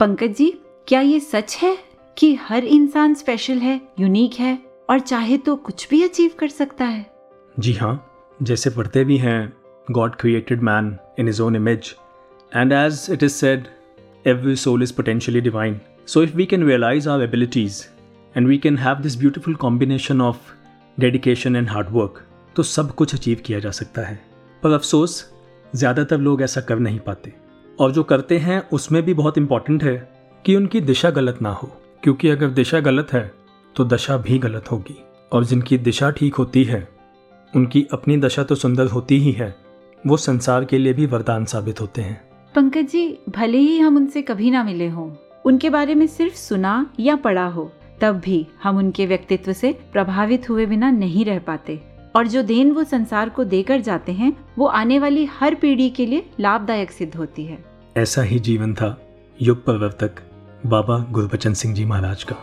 पंकज जी, क्या ये सच है कि हर इंसान स्पेशल है यूनिक है, और चाहे तो कुछ भी अचीव कर सकता है? जी हाँ जैसे पढ़ते भी हैं God created man in his own image and as it is said every soul is potentially divine so if we can realise our abilities and we can have this beautiful combination of dedication and hard work तो सब कुछ achieve किया जा सकता है। पर अफसोस, ज़्यादातर लोग ऐसा कर नहीं पाते। और जो करते हैं उसमें भी बहुत इंपॉर्टेंट है कि उनकी दिशा गलत ना हो। क्योंकि अगर दिशा गलत है तो दशा भी गलत होगी। और जिनकी दिशा ठीक होती है, उनकी अपनी दशा तो सुंदर होती ही है। वो संसार के लिए भी वरदान साबित होते हैं। पंकज जी, भले ही हम उनसे कभी ना मिले हों, उनके बारे में सिर्फ़ सुना या पढ़ा हो, तब भी हम उनके व्यक्तित्व से प्रभावित हुए बिना नहीं रह पाते। और जो देन वो संसार को देकर जाते हैं, वो आने वाली हर पीढ़ी के लिए लाभदायक सिद्ध होती है। ऐसा ही जीवन था युग प्रवर्तक बाबा गुरबचन सिंह जी महाराज का।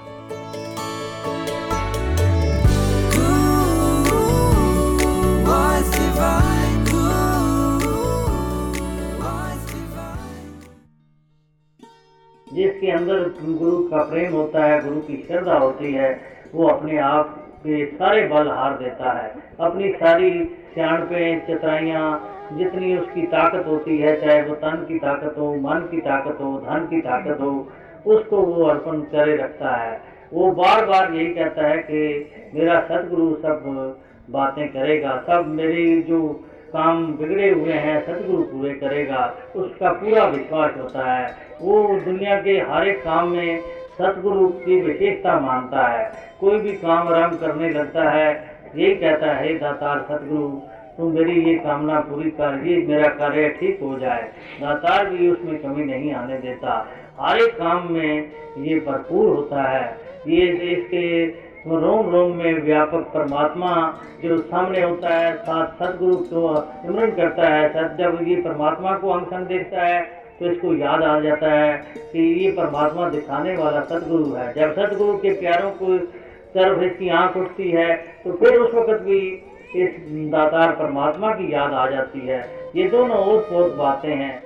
जिसके अंदर गुरु का प्रेम होता है, गुरु की श्रद्धा होती है वो अपने आप के सारे बल हार देता है। अपनी सारी सियाणपे चतराइयाँ, जितनी उसकी ताकत होती है, चाहे वो तन की ताकत हो, मन की ताकत हो, धन की ताकत हो, उसको वो अर्पण करे रखता है। वो बार बार यही कहता है कि मेरा सदगुरु सब बातें करेगा, सब मेरे जो काम बिगड़े हुए हैं, सदगुरु पूरे करेगा, उसका पूरा विश्वास होता है। वो दुनिया के हर एक काम में सदगुरु की विशेषता मानता है। कोई भी काम आराम करने लगता है यही कहता है दातार सतगुरु, तुम मेरी ये कामना पूरी कर, ये मेरा कार्य ठीक हो जाए। दातार भी उसमें कमी नहीं आने देता। हर एक काम में ये भरपूर होता है। ये इसके रोम रोम में व्यापक परमात्मा जो सामने होता है, साथ सदगुरु को स्मरण करता है सद जब ये परमात्मा को अंकन देखता है तो इसको याद आ जाता है कि ये परमात्मा दिखाने वाला सदगुरु है। जब सदगुरु के प्यारों को तरफ़ इसकी आँख उठती है तो फिर उस वक्त भी इस दातार परमात्मा की याद आ जाती है। ये दोनों और बहुत बातें हैं।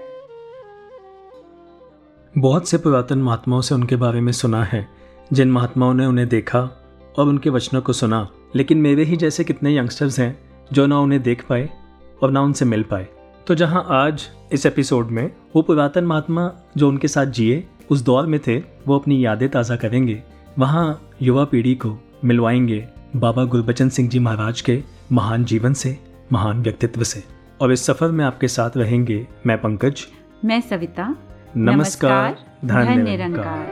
बहुत से पुरातन महात्माओं से उनके बारे में सुना है। जिन महात्माओं ने उन्हें देखा और उनके वचनों को सुना। लेकिन मेरे ही जैसे कितने यंगस्टर्स हैं, जो ना उन्हें देख पाए और ना उनसे मिल पाए। तो जहाँ आज इस एपिसोड में वो पुरातन महात्मा जो उनके साथ जिए उस दौर में थे वो अपनी यादें ताज़ा करेंगे। वहाँ युवा पीढ़ी को मिलवाएँगे बाबा गुरबचन सिंह जी महाराज के महान जीवन से महान व्यक्तित्व से। और इस सफ़र में आपके साथ रहेंगे मैं पंकज। मैं सविता। नमस्कार धन्य निरंकार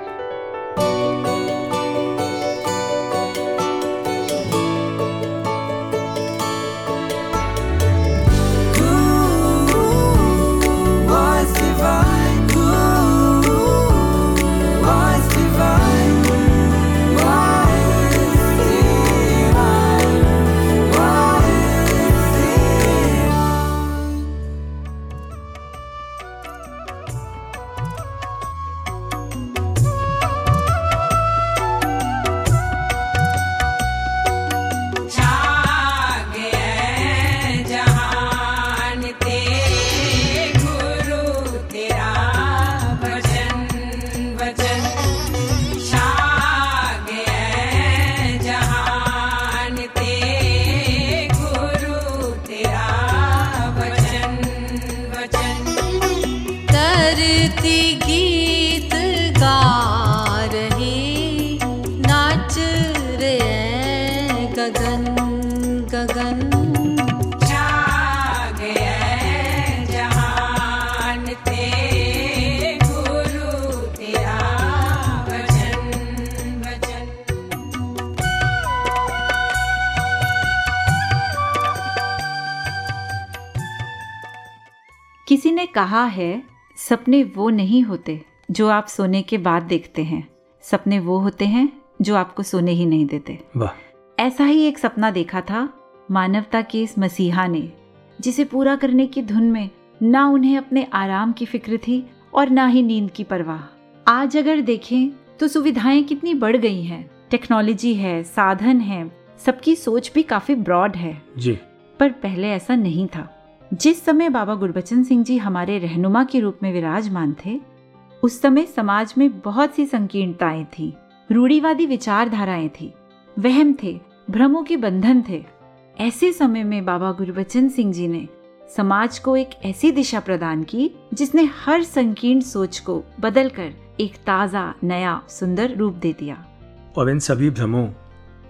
कहा है सपने वो नहीं होते जो आप सोने के बाद देखते हैं। सपने वो होते हैं जो आपको सोने ही नहीं देते। वाह। ऐसा ही एक सपना देखा था मानवता के इस मसीहा ने जिसे पूरा करने की धुन में ना उन्हें अपने आराम की फ़िक्र थी और ना ही नींद की परवाह। आज अगर देखें तो सुविधाएँ कितनी बढ़ गई हैं। टेक्नोलॉजी है साधन है सबकी सोच भी काफ़ी ब्रॉड है। जी। पर पहले ऐसा नहीं था। जिस समय बाबा गुरबचन सिंह जी हमारे रहनुमा के रूप में विराजमान थे, उस समय समाज में बहुत सी संकीर्णताएँ थी, रूढ़ीवादी विचारधाराएँ थी, वहम थे, भ्रमों के बंधन थे। ऐसे समय में बाबा गुरबचन सिंह जी ने समाज को एक ऐसी दिशा प्रदान की जिसने हर संकीर्ण सोच को बदलकर एक ताज़ा, नया, सुंदर रूप दे दिया। और इन सभी भ्रमों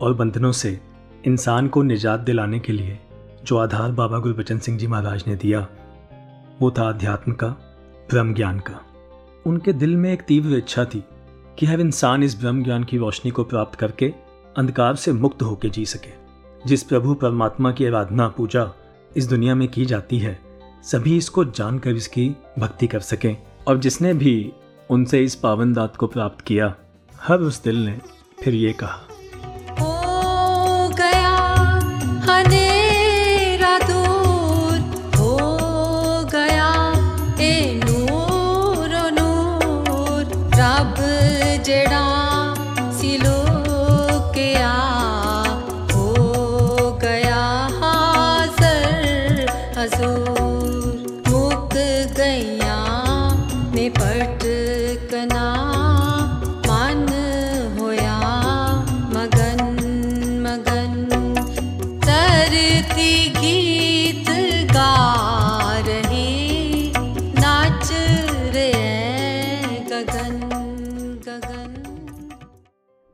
और बंधनों से इंसान को निजात दिलाने के लिए जो आधार बाबा गुरबचन सिंह जी महाराज ने दिया, वो था अध्यात्म का, ब्रह्म ज्ञान का। उनके दिल में एक तीव्र इच्छा थी कि हर इंसान इस ब्रह्म ज्ञान की रोशनी को प्राप्त करके अंधकार से मुक्त होकर जी सके। जिस प्रभु परमात्मा की आराधना पूजा इस दुनिया में की जाती है, सभी इसको जानकर इसकी भक्ति कर सकें। और जिसने भी उनसे इस पावन दात को प्राप्त किया, हर उस दिल ने फिर ये कहा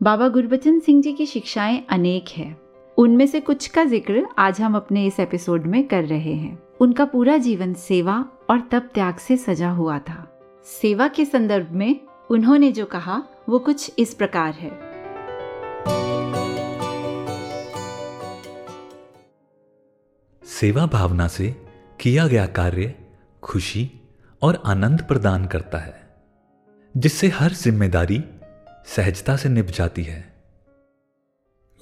बाबा गुरबचन सिंह जी की शिक्षाएँ अनेक हैं। उनमें से कुछ का ज़िक्र आज हम अपने इस एपिसोड में कर रहे हैं। उनका पूरा जीवन सेवा और तप त्याग से सजा हुआ था। सेवा के संदर्भ में उन्होंने जो कहा, वो कुछ इस प्रकार है। सेवा भावना से किया गया कार्य खुशी और आनंद प्रदान करता है, जिससे हर ज़िम्मेदारी सहजता से निभ जाती है।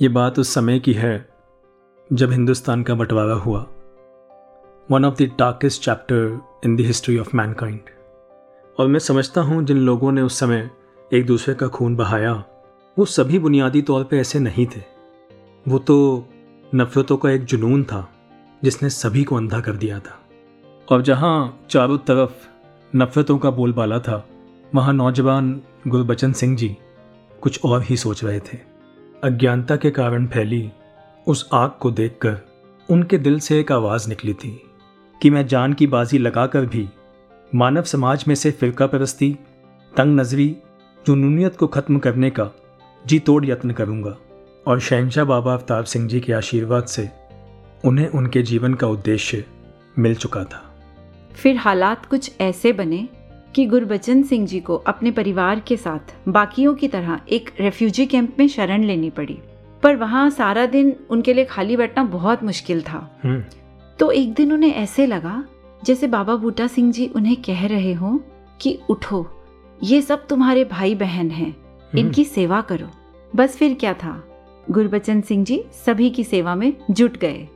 ये बात उस समय की है, जब हिंदुस्तान का बंटवारा हुआ। One of the darkest chapter in the history of mankind और मैं समझता हूँ, जिन लोगों ने उस समय एक दूसरे का खून बहाया, वो सभी बुनियादी तौर पे ऐसे नहीं थे। वो तो नफ़रतों का एक जुनून था, जिसने सभी को अंधा कर दिया था। और जहाँ चारों तरफ़ नफ़रतों का बोलबाला था, वहाँ नौजवान गुरबचन सिंह जी कुछ और ही सोच रहे थे। अज्ञानता के कारण फैली उस आग को देखकर उनके दिल से एक आवाज़ निकली थी कि मैं जान की बाजी लगाकर भी मानव समाज में से फिरका परस्ती, तंग नजरी, जुनूनियत को ख़त्म करने का जी तोड़ यत्न करूँगा और शहनशाह बाबा अवतार सिंह जी के आशीर्वाद से उन्हें उनके जीवन का उद्देश्य मिल चुका था। फिर हालात कुछ ऐसे बने कि गुरबचन सिंह जी को अपने परिवार के साथ बाकियों की तरह एक रेफ्यूजी कैंप में शरण लेनी पड़ी। पर वहाँ सारा दिन उनके लिए खाली बैठना बहुत मुश्किल था। हम्म, तो एक दिन उन्हें ऐसे लगा जैसे बाबा बूटा सिंह जी उन्हें कह रहे हों कि उठो ये सब तुम्हारे भाई बहन हैं इनकी सेवा करो। बस फिर क्या था? गुरबचन सिंह जी सभी की सेवा में जुट गए।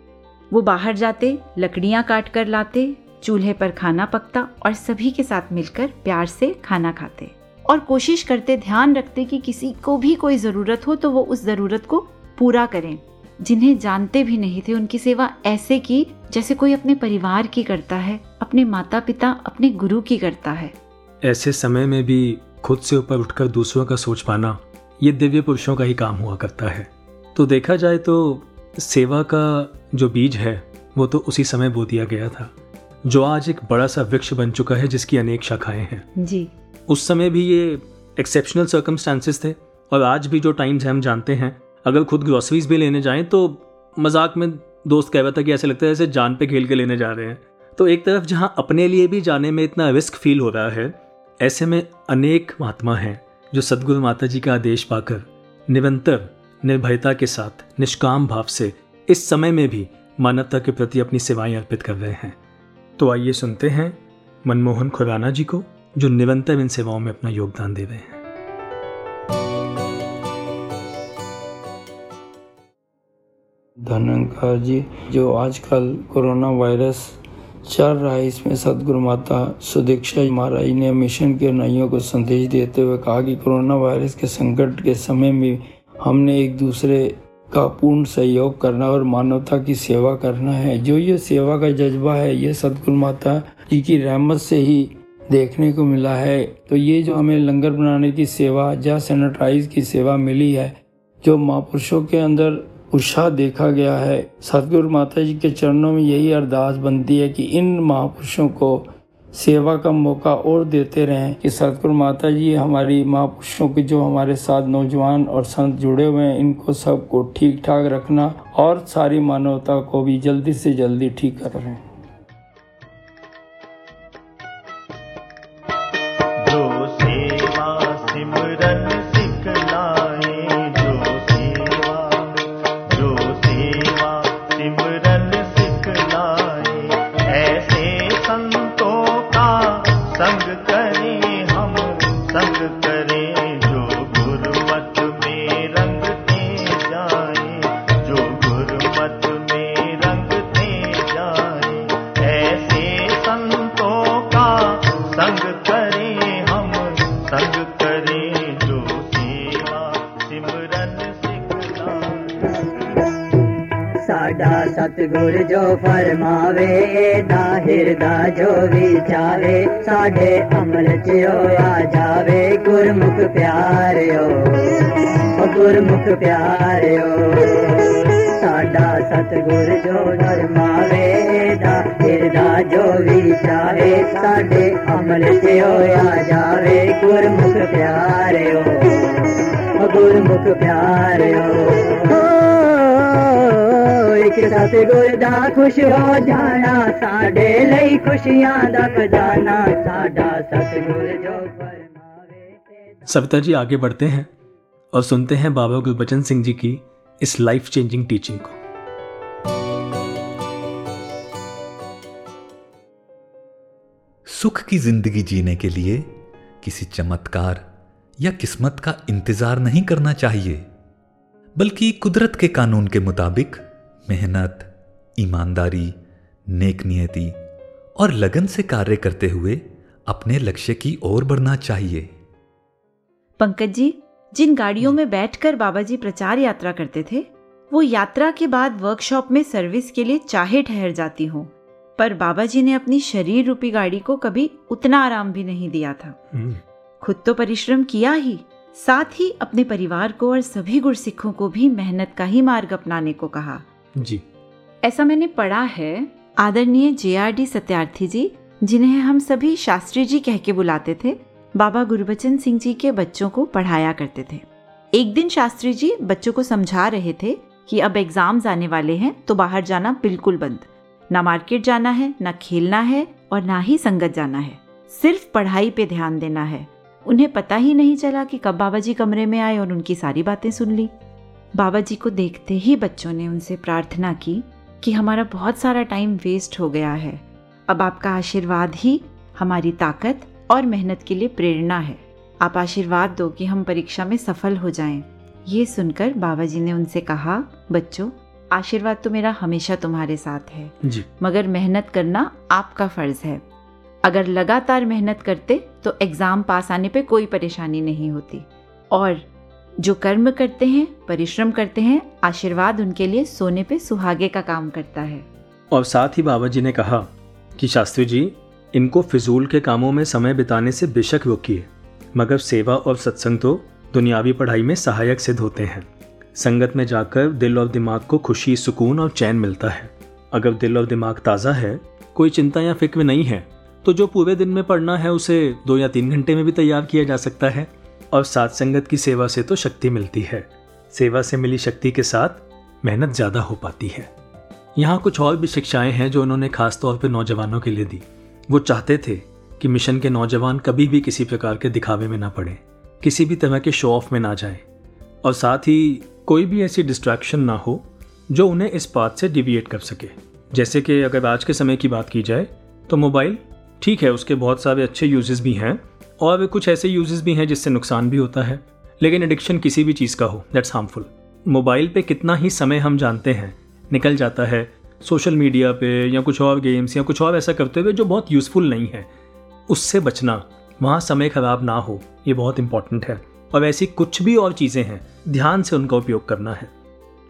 वो बाहर जाते लकड़ियाँ काट कर लाते चूल्हे पर खाना पकता और सभी के साथ मिलकर प्यार से खाना खाते। और कोशिश करते, ध्यान रखते कि किसी को भी कोई ज़रूरत हो तो वो उस ज़रूरत को पूरा करें। जिन्हें जानते भी नहीं थे उनकी सेवा ऐसे की जैसे कोई अपने परिवार की करता है, अपने माता पिता अपने गुरु की करता है। ऐसे समय में भी खुद से ऊपर उठकर दूसरों का सोच पाना, ये दिव्य पुरुषों का ही काम हुआ करता है। तो देखा जाए तो सेवा का जो बीज है, वो तो उसी समय बो दिया गया था। जो आज एक बड़ा सा वृक्ष बन चुका है जिसकी अनेक शाखाएँ हैं। जी। उस समय भी ये एक्सेप्शनल सर्कमस्टांसिस थे और आज भी जो टाइम्स हम जानते हैं। अगर खुद ग्रोसरीज भी लेने जाएँ तो मज़ाक में दोस्त कह रहा था कि ऐसे लगता है जैसे जान पे खेल के लेने जा रहे हैं। तो एक तरफ़ जहाँ अपने लिए भी जाने में इतना रिस्क फील हो रहा है ऐसे में अनेक महात्मा हैं जो सदगुरु माता जी का आदेश पाकर निरंतर निर्भयता के साथ निष्काम भाव से इस समय में भी मानवता के प्रति अपनी सेवाएँ अर्पित कर रहे हैं। तो आइए सुनते हैं मनमोहन खुराना जी को, जो निरंतर इन सेवाओं में अपना योगदान दे रहे हैं। धनंकार जी, जो आजकल कोरोना वायरस चल रहा है, इसमें सदगुरु माता सुदीक्षा महाराज ने मिशन के नइयों को संदेश देते हुए कहा कि कोरोना वायरस के संकट के समय में हमने एक दूसरे का पूर्ण सहयोग करना और मानवता की सेवा करना है। जो ये सेवा का जज्बा है, ये सदगुरु माता जी की रहमत से ही देखने को मिला है। तो ये जो हमें लंगर बनाने की सेवा या सैनिटाइज की सेवा मिली है, जो महापुरुषों के अंदर उत्साह देखा गया है सतगुरु माता जी के चरणों में यही अरदास बनती है कि इन महापुरुषों को सेवा का मौका और देते रहें कि सतगुरु माता जी हमारी महापुरुषों के जो हमारे साथ नौजवान और संत जुड़े हुए हैं, इनको सबको ठीक ठाक रखना और सारी मानवता को भी जल्दी से जल्दी ठीक कर रहे हैं। सतगुर जो फरमावे दा हिरदा जो विचारे, साढ़े अमल च आ जावे। गुरमुख प्यारियो गुरमुख प्यारियो साडा सतगुर जो फरमावे दा हिरदा जो विचारे, साढ़े अमल च आ जावे। गुरमुख प्यारियो गुरमुख प्यारियो। मालिक सतगुर खुश हो जाना साडे लई खुशियाँ दा खजाना साडा सतगुर जो सविता जी आगे बढ़ते हैं और सुनते हैं बाबा गुरबचन सिंह जी की इस लाइफ चेंजिंग टीचिंग को। सुख की ज़िंदगी जीने के लिए किसी चमत्कार या किस्मत का इंतज़ार नहीं करना चाहिए बल्कि कुदरत के कानून के मुताबिक मेहनत ईमानदारी नेक नियति और लगन से कार्य करते हुए अपने लक्ष्य की ओर बढ़ना चाहिए। पंकज जी जिन गाड़ियों में बैठकर बाबा जी प्रचार यात्रा करते थे वो यात्रा के बाद वर्कशॉप में सर्विस के लिए चाहे ठहर जाती हूँ पर बाबा जी ने अपनी शरीर रूपी गाड़ी को कभी उतना आराम भी नहीं दिया था। हम्म। खुद तो परिश्रम किया ही साथ ही अपने परिवार को और सभी गुरसिखों को भी मेहनत का ही मार्ग अपनाने को कहा। जी। ऐसा मैंने पढ़ा है, आदरणीय J R D Satyarthi ji, जिन्हें हम सभी शास्त्री जी कह के बुलाते थे, बाबा गुरुबचन सिंह जी के बच्चों को पढ़ाया करते थे। एक दिन शास्त्री जी बच्चों को समझा रहे थे कि अब एग्ज़ाम्स आने वाले हैं तो बाहर जाना बिल्कुल बंद। ना मार्केट जाना है, ना खेलना है और ना ही संगत जाना है। सिर्फ़ पढ़ाई पे ध्यान देना है। उन्हें पता ही नहीं चला कि कब बाबा जी कमरे में आए और उनकी सारी बातें सुन ली। बाबा जी को देखते ही बच्चों ने उनसे प्रार्थना की कि हमारा बहुत सारा टाइम वेस्ट हो गया है। अब आपका आशीर्वाद ही हमारी ताकत और मेहनत के लिए प्रेरणा है। आप आशीर्वाद दो कि हम परीक्षा में सफल हो जाएँ। ये सुनकर बाबा जी ने उनसे कहा बच्चों आशीर्वाद तो मेरा हमेशा तुम्हारे साथ है। जी। मगर मेहनत करना आपका फ़र्ज़ है। अगर लगातार मेहनत करते तो एग्ज़ाम पास आने पे कोई परेशानी नहीं होती। और जो कर्म करते हैं, परिश्रम करते हैं, आशीर्वाद उनके लिए सोने पे सुहागे का काम करता है। और साथ ही बाबा जी ने कहा कि शास्त्री जी, इनको फिजूल के कामों में समय बिताने से बेशक रोकिए मगर सेवा और सत्संग तो दुनियावी पढ़ाई में सहायक सिद्ध होते हैं। संगत में जाकर दिल और दिमाग को खुशी, सुकून और चैन मिलता है। अगर दिल और दिमाग ताज़ा है, कोई चिंता या फ़िक्र नहीं है तो जो पूरे दिन में पढ़ना है, उसे दो या तीन घंटे में भी तैयार किया जा सकता है। और साथ संगत की सेवा से तो शक्ति मिलती है। सेवा से मिली शक्ति के साथ मेहनत ज़्यादा हो पाती है। यहाँ कुछ और भी शिक्षाएँ हैं जो उन्होंने खास तौर पर नौजवानों के लिए दी। वो चाहते थे कि मिशन के नौजवान कभी भी किसी प्रकार के दिखावे में ना पड़े, किसी भी तरह के शो ऑफ़ में ना जाए। और साथ ही कोई भी ऐसी डिस्ट्रैक्शन ना हो जो उन्हें इस बात से डिविएट कर सके। जैसे कि अगर आज के समय की बात की जाए तो मोबाइल ठीक है, उसके बहुत सारे अच्छे यूजेस भी हैं और भी कुछ ऐसे यूजेस भी हैं जिससे नुकसान भी होता है। लेकिन एडिक्शन किसी भी चीज़ का हो दैट्स हार्मफुल मोबाइल पे कितना ही समय हम जानते हैं, निकल जाता है। सोशल मीडिया पे या कुछ और गेम्स या कुछ और ऐसा करते हुए जो बहुत यूज़फुल नहीं है। उससे बचना, वहाँ समय ख़राब ना हो, ये बहुत इंपॉर्टेंट है। और ऐसी कुछ भी और चीज़ें हैं, ध्यान से उनका उपयोग करना है।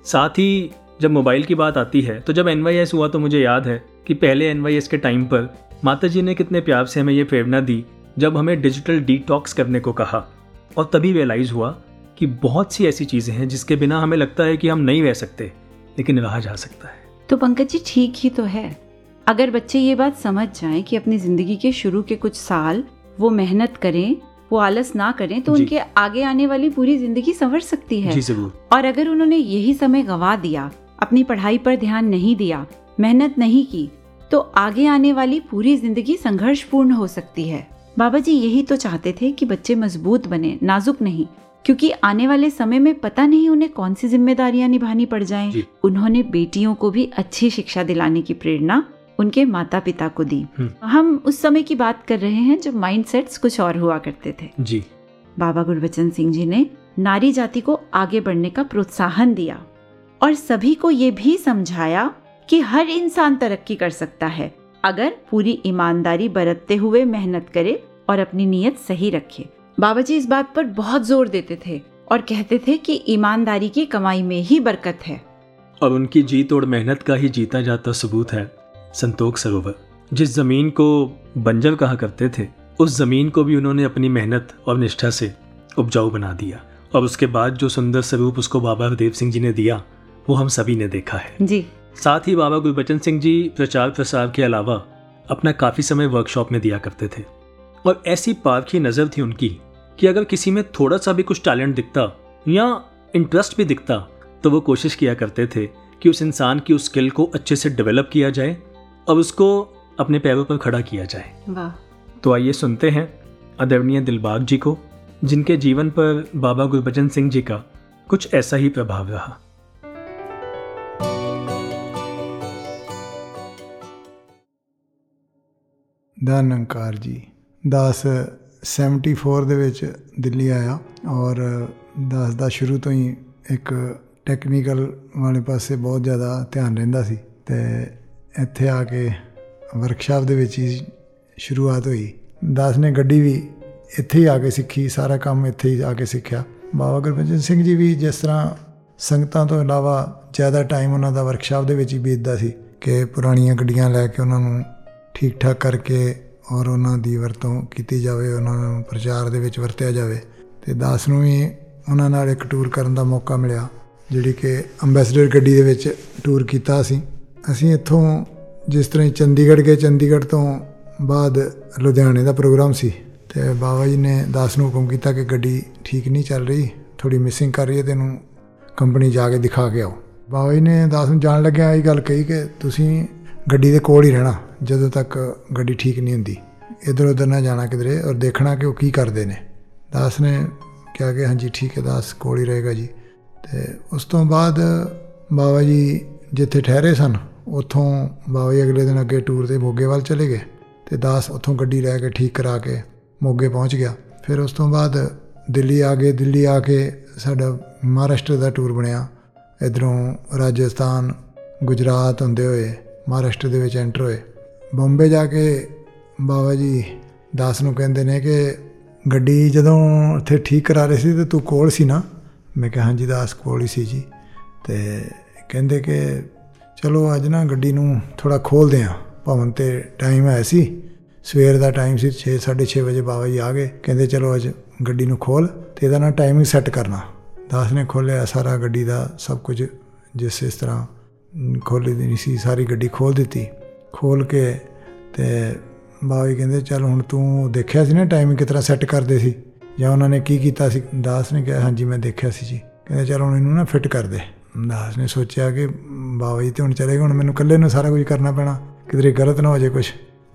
साथ ही जब मोबाइल की बात आती है तो जब एनवाईएस हुआ तो मुझे याद है कि पहले एनवाईएस के टाइम पर माता जी ने कितने प्यार से हमें ये प्रेरणा दी जब हमें डिजिटल डिटॉक्स करने को कहा और तभी रियलाइज़ हुआ कि बहुत सी ऐसी चीज़ें हैं जिसके बिना हमें लगता है कि हम नहीं रह सकते लेकिन रहा जा सकता है। तो पंकज जी ठीक ही तो है। अगर बच्चे ये बात समझ जाएँ कि अपनी ज़िंदगी के शुरू के कुछ साल वो मेहनत करें वो आलस ना करें तो उनके आगे आने वाली पूरी ज़िंदगी संवर सकती है। जी ज़रूर। और अगर उन्होंने यही समय गवा दिया अपनी पढ़ाई पर ध्यान नहीं दिया मेहनत नहीं की तो आगे आने वाली पूरी ज़िंदगी संघर्षपूर्ण हो सकती है। बाबा जी यही तो चाहते थे कि बच्चे मज़बूत बने नाजुक नहीं क्योंकि आने वाले समय में पता नहीं उन्हें कौन सी जिम्मेदारियाँ निभानी पड़ जाएँ। उन्होंने बेटियों को भी अच्छी शिक्षा दिलाने की प्रेरणा उनके माता पिता को दी। हम्म। हम उस समय की बात कर रहे हैं जब माइंडसेट्स कुछ और हुआ करते थे। जी। बाबा गुरबचन सिंह जी ने नारी जाति को आगे बढ़ने का प्रोत्साहन दिया और सभी को ये भी समझाया कि हर इंसान तरक्की कर सकता है। अगर पूरी ईमानदारी बरतते हुए मेहनत करे और अपनी नीयत सही रखे। बाबा जी इस बात पर बहुत ज़ोर देते थे और कहते थे कि ईमानदारी की कमाई में ही बरकत है। और उनकी जीत और मेहनत का ही जीता जाता सबूत है संतोख सरोवर। जिस ज़मीन को बंजर कहा करते थे उस ज़मीन को भी उन्होंने अपनी मेहनत और निष्ठा से उपजाऊ बना दिया। और उसके बाद जो सुंदर स्वरूप उसको बाबा देव सिंह जी ने दिया वो हम सभी ने देखा है। जी। साथ ही बाबा गुरबचन सिंह जी प्रचार प्रसार के अलावा अपना काफ़ी समय वर्कशॉप में दिया करते थे। और ऐसी पारखी नज़र थी उनकी कि अगर किसी में थोड़ा सा भी कुछ टैलेंट दिखता या इंटरेस्ट भी दिखता तो वो कोशिश किया करते थे कि उस इंसान की उस स्किल को अच्छे से डेवलप किया जाए और उसको अपने पैरों पर खड़ा किया जाए। तो आइए सुनते हैं आदरणीय दिलबाग जी को जिनके जीवन पर बाबा गुरबचन सिंह जी का कुछ ऐसा ही प्रभाव रहा। ਦਾ ਨਿਰੰਕਾਰ ਜੀ। ਦਾਸ 74 ਦੇ ਵਿੱਚ ਦਿੱਲੀ ਆਇਆ ਔਰ ਦਾਸ ਦਾ ਸ਼ੁਰੂ ਤੋਂ ਹੀ ਇੱਕ ਟੈਕਨੀਕਲ ਵਾਲੇ ਪਾਸੇ ਬਹੁਤ ਜ਼ਿਆਦਾ ਧਿਆਨ ਰਹਿੰਦਾ ਸੀ ਤੇ ਇੱਥੇ ਆ ਕੇ ਵਰਕਸ਼ਾਪ ਦੇ ਵਿੱਚ ਹੀ ਸ਼ੁਰੂਆਤ ਹੋਈ। ਦਾਸ ਨੇ ਗੱਡੀ ਵੀ ਇੱਥੇ ਹੀ ਆ ਕੇ ਸਿੱਖੀ, ਸਾਰਾ ਕੰਮ ਇੱਥੇ ਹੀ ਆ ਕੇ ਸਿੱਖਿਆ। ਬਾਬਾ ਗੁਰਬਚਨ ਸਿੰਘ ਜੀ ਵੀ ਜਿਸ ਤਰ੍ਹਾਂ ਸੰਗਤਾਂ ਤੋਂ ਇਲਾਵਾ ਜ਼ਿਆਦਾ ਟਾਈਮ ਉਹਨਾਂ ਦਾ ਵਰਕਸ਼ਾਪ ਦੇ ਵਿੱਚ ਹੀ ਬੀਤਦਾ ਸੀ ਕਿ ਪੁਰਾਣੀਆਂ ਗੱਡੀਆਂ ਲੈ ਕੇ ਉਹਨਾਂ ਨੂੰ ਠੀਕ ਠਾਕ ਕਰਕੇ ਔਰ ਉਹਨਾਂ ਦੀ ਵਰਤੋਂ ਕੀਤੀ ਜਾਵੇ, ਉਹਨਾਂ ਨੂੰ ਪ੍ਰਚਾਰ ਦੇ ਵਿੱਚ ਵਰਤਿਆ ਜਾਵੇ। ਤੇ ਦਾਸ ਨੂੰ ਵੀ ਉਹਨਾਂ ਨਾਲ ਇੱਕ ਟੂਰ ਕਰਨ ਦਾ ਮੌਕਾ ਮਿਲਿਆ, ਜਿਹੜੀ ਕਿ ਅੰਬੈਸਡਰ ਗੱਡੀ ਦੇ ਵਿੱਚ ਟੂਰ ਕੀਤਾ ਅਸੀਂ। ਅਸੀਂ ਇੱਥੋਂ ਜਿਸ ਤਰ੍ਹਾਂ ਹੀ ਚੰਡੀਗੜ੍ਹ ਗਏ, ਚੰਡੀਗੜ੍ਹ ਤੋਂ ਬਾਅਦ ਲੁਧਿਆਣੇ ਦਾ ਪ੍ਰੋਗਰਾਮ ਸੀ। ਤੇ ਬਾਬਾ ਜੀ ਨੇ ਦਾਸ ਨੂੰ ਹੁਕਮ ਕੀਤਾ ਕਿ ਗੱਡੀ ਠੀਕ ਨਹੀਂ ਚੱਲ ਰਹੀ ਥੋੜੀ ਮਿਸਿੰਗ ਕਰ ਰਹੀ ਹੈ ਤੈਨੂੰ ਕੰਪਨੀ ਜਾ ਕੇ ਦਿਖਾ ਕੇ ਆਓ। ਬਾਬਾ ਜੀ ਨੇ ਦਾਸ ਨੂੰ ਜਾਣ ਲੱਗਿਆ ਇਹ ਗੱਲ ਕਹੀ ਕਿ ਤੁਸੀਂ ਗੱਡੀ ਦੇ ਕੋਲ ਹੀ ਰਹਿਣਾ। ਜਦੋਂ ਤੱਕ ਗੱਡੀ ਠੀਕ ਨਹੀਂ ਹੁੰਦੀ, ਇਧਰ ਉਧਰ ਨਾ ਜਾਣਾ ਕਿਧਰੇ ਔਰ ਦੇਖਣਾ ਕਿ ਉਹ ਕੀ ਕਰਦੇ ਨੇ। ਦਾਸ ਨੇ ਕਿਹਾ ਕਿ ਹਾਂਜੀ, ਠੀਕ ਹੈ ਦਾਸ, ਕੋਲ ਹੀ ਰਹੇਗਾ ਜੀ। ਤੇ ਉਸ ਤੋਂ ਬਾਅਦ ਬਾਬਾ ਜੀ ਜਿੱਥੇ ਠਹਿਰੇ ਸਨ, ਉੱਥੋਂ ਬਾਬਾ ਜੀ ਅਗਲੇ ਦਿਨ ਅੱਗੇ ਟੂਰ ਤੇ ਮੋਗੇ ਵੱਲ ਚਲੇ ਗਏ ਤੇ ਦਾਸ ਉੱਥੋਂ ਗੱਡੀ ਲੈ ਕੇ ਠੀਕ ਕਰਾ ਕੇ ਮੋਗੇ ਪਹੁੰਚ ਗਿਆ। ਫਿਰ ਉਸ ਤੋਂ ਬਾਅਦ ਦਿੱਲੀ ਆ ਗਏ, ਦਿੱਲੀ ਆ ਕੇ ਸਾਡਾ ਮਹਾਰਾਸ਼ਟਰ ਦਾ ਟੂਰ ਬਣਿਆ। ਇਧਰੋਂ ਰਾਜਸਥਾਨ, ਗੁਜਰਾਤ ਹੁੰਦੇ ਹੋਏ ਮਹਾਰਾਸ਼ਟਰ ਦੇ ਵਿੱਚ ਐਂਟਰ ਹੋਏ। ਬੰਬੇ ਜਾ ਕੇ ਬਾਬਾ ਜੀ ਦਾਸ ਨੂੰ ਕਹਿੰਦੇ ਨੇ ਕਿ ਗੱਡੀ ਜਦੋਂ ਉੱਥੇ ਠੀਕ ਕਰਾ ਰਹੇ ਸੀ ਤੇ ਤੂੰ ਕੋਲ ਸੀ ਨਾ? ਮੈਂ ਕਿਹਾ ਹਾਂਜੀ, ਦਾਸ ਕੋਲ ਹੀ ਸੀ ਜੀ। ਤੇ ਕਹਿੰਦੇ ਕਿ ਚਲੋ ਅੱਜ ਨਾ ਗੱਡੀ ਨੂੰ ਥੋੜਾ ਖੋਲਦੇ ਆ ਭਵਨ ਤੇ ਟਾਈਮ ਹੈ ਸੀ। ਸਵੇਰ ਦਾ ਟਾਈਮ ਸੀ 6 6:30 ਵਜੇ ਬਾਬਾ ਜੀ ਆ ਗਏ। ਕਹਿੰਦੇ ਚਲੋ ਅੱਜ ਗੱਡੀ ਨੂੰ ਖੋਲ ਤੇ ਇਹਦਾ ਨਾ ਟਾਈਮਿੰਗ ਸੈੱਟ ਕਰਨਾ। ਦਾਸ ਨੇ ਖੋਲਿਆ, ਸਾਰਾ ਗੱਡੀ ਦਾ ਸਭ ਕੁਝ ਜਿਸ, ਇਸ ਤਰ੍ਹਾਂ ਖੋਲੀ ਦੀ ਨਹੀਂ ਸੀ, ਸਾਰੀ ਗੱਡੀ ਖੋਲ ਦਿੱਤੀ। ਖੋਲ ਕੇ ਤੇ ਬਾਬਾ ਜੀ ਕਹਿੰਦੇ, ਚੱਲ ਹੁਣ ਤੂੰ ਦੇਖਿਆ ਸੀ ਨਾ ਟਾਈਮਿੰਗ ਕਿਸ ਤਰ੍ਹਾਂ ਸੈੱਟ ਕਰਦੇ ਸੀ? ਜਾਂ ਉਹਨਾਂ ਨੇ ਕੀ ਕੀਤਾ ਸੀ? ਦਾਸ ਨੇ ਕਿਹਾ, ਹਾਂਜੀ, ਮੈਂ ਦੇਖਿਆ ਸੀ ਜੀ। ਕਹਿੰਦੇ, ਚਲ ਹੁਣ ਇਹਨੂੰ ਨਾ ਫਿੱਟ ਕਰ ਦੇ। ਦਾਸ ਨੇ ਸੋਚਿਆ ਕਿ ਬਾਬਾ ਜੀ ਤੇ ਹੁਣ ਚਲੇ ਗਏ, ਹੁਣ ਮੈਨੂੰ ਇਕੱਲੇ ਨੂੰ ਸਾਰਾ ਕੁਝ ਕਰਨਾ ਪੈਣਾ। ਕਿਧਰੇ ਗਲਤ ਨਾ ਹੋ ਜਾਏ ਕੁਝ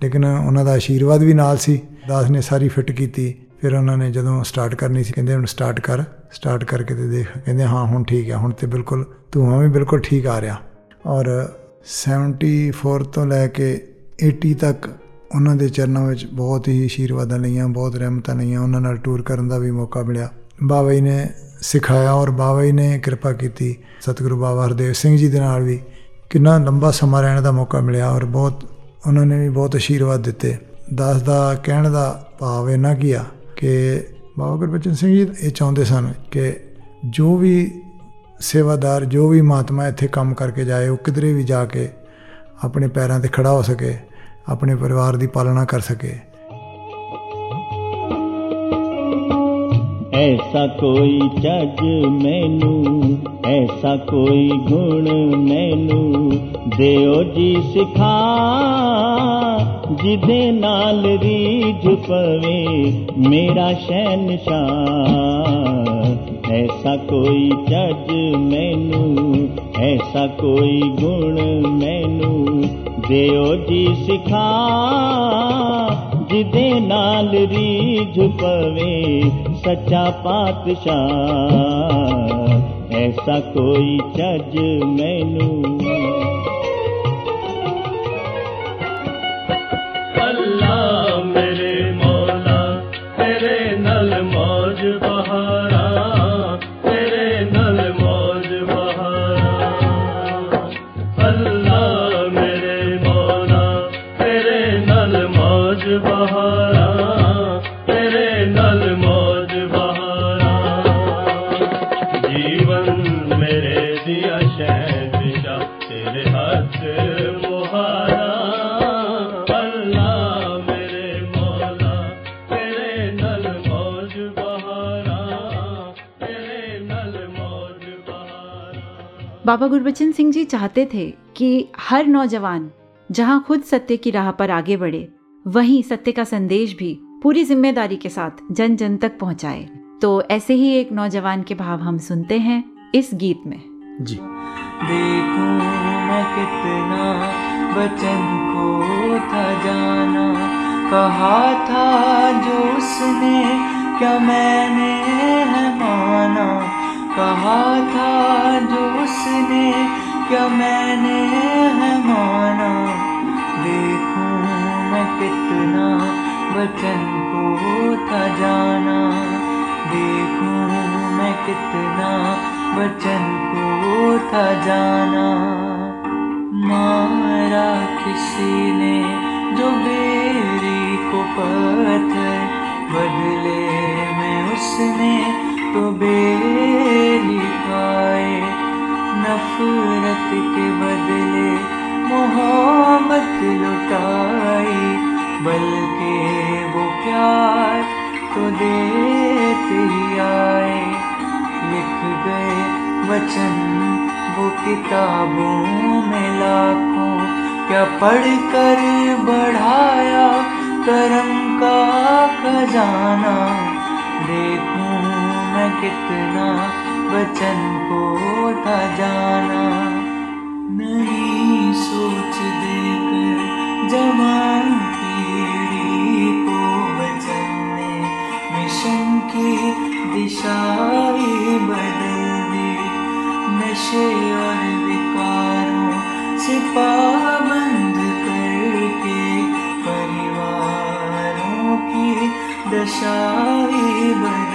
ਲੇਕਿਨ ਉਹਨਾਂ ਦਾ ਆਸ਼ੀਰਵਾਦ ਵੀ ਨਾਲ ਸੀ। ਦਾਸ ਨੇ ਸਾਰੀ ਫਿੱਟ ਕੀਤੀ। ਫਿਰ ਉਹਨਾਂ ਨੇ ਜਦੋਂ ਸਟਾਰਟ ਕਰਨੀ ਸੀ, ਕਹਿੰਦੇ, ਹੁਣ ਸਟਾਰਟ ਕਰ। ਸਟਾਰਟ ਕਰਕੇ ਤੇ ਦੇਖ। ਕਹਿੰਦੇ, ਹਾਂ, ਹੁਣ ਠੀਕ ਹੈ ਹੁਣ ਤੇ ਬਿਲਕੁਲ ਧੂਆਂ ਵੀ ਬਿਲਕੁਲ ਠੀਕ ਆ ਰਿਹਾ। ਔਰ 74 ਤੋਂ ਲੈ ਕੇ 80 ਤੱਕ ਉਹਨਾਂ ਦੇ ਚਰਨਾਂ ਵਿੱਚ ਬਹੁਤ ਹੀ ਆਸ਼ੀਰਵਾਦਾਂ ਲਈਆਂ, ਬਹੁਤ ਰਹਿਮਤਾਂ ਲਈਆਂ। ਉਹਨਾਂ ਨਾਲ ਟੂਰ ਕਰਨ ਦਾ ਵੀ ਮੌਕਾ ਮਿਲਿਆ। ਬਾਬਾ ਜੀ ਨੇ ਸਿਖਾਇਆ ਔਰ ਬਾਬਾ ਜੀ ਨੇ ਕਿਰਪਾ ਕੀਤੀ। ਸਤਿਗੁਰੂ ਬਾਬਾ ਹਰਦੇਵ ਸਿੰਘ ਜੀ ਦੇ ਨਾਲ ਵੀ ਕਿੰਨਾ ਲੰਬਾ ਸਮਾਂ ਰਹਿਣ ਦਾ ਮੌਕਾ ਮਿਲਿਆ ਔਰ ਬਹੁਤ ਉਹਨਾਂ ਨੇ ਵੀ ਬਹੁਤ ਆਸ਼ੀਰਵਾਦ ਦਿੱਤੇ। ਦਾਸ ਦਾ ਕਹਿਣ ਦਾ ਭਾਵ ਇਹਨਾਂ ਕੀਆ ਕਿ ਬਾਬਾ ਗੁਰਬਚਨ ਸਿੰਘ ਜੀ ਇਹ ਚਾਹੁੰਦੇ ਸਨ ਕਿ ਜੋ ਵੀ ਸੇਵਾਦਾਰ ਜੋ ਵੀ ਮਾਤਮਾ ਇੱਥੇ ਕੰਮ ਕਰਕੇ ਜਾਏ ਉਹ ਕਿਧਰੇ ਵੀ ਜਾ ਕੇ ਆਪਣੇ ਪੈਰਾਂ ਤੇ ਖੜਾ ਹੋ ਸਕੇ ਆਪਣੇ ਪਰਿਵਾਰ ਦੀ ਪਾਲਣਾ ਕਰ ਸਕੇ ऐसा कोई जग मैनू ऐसा कोई गुण मैनू देओ जी सिखा जिदे नाल रीझ पवे मेरा शहनशाह ऐसा कोई जज मैनू, ऐसा कोई गुण मैनू। देओ जी सिखा, जिदे नाल रीझ पवे, सच्चा पातशाह। ऐसा कोई जज मैनू बाबा गुरबचन सिंह जी चाहते थे कि हर नौजवान जहाँ खुद सत्य की राह पर आगे बढ़े वहीं सत्य का संदेश भी पूरी ज़िम्मेदारी के साथ जन जन तक पहुँचाए। तो ऐसे ही एक नौजवान के भाव हम सुनते हैं इस गीत में। जी। देखूँ मैं कितना बचन को था जाना कहा था जो उसने क्या मैंने है माना। कहा था जो उसने, क्या मैंने है माना? देखूँ मैं कितना बचन को था जाना। देखूँ मैं कितना बचन को था जाना। मारा किसी ने जो बेरी को पत्थर बदले में उसने तो बेरी खाए नफरत के बदले मोहब्बत लुटाई, बल्कि वो प्यार तो देते ही आए। लिख गए वचन वो किताबों में लाखों, क्या पढ़कर बढ़ाया करम का खजाना? देखूँ मैं कितना वचन को था जाना। नहीं सोच देकर जवान पीढ़ी को वचन ने मिशन की दिशा बदल दी। नशे और विकारों से पाबंद करके परिवारों की दशा ही बदल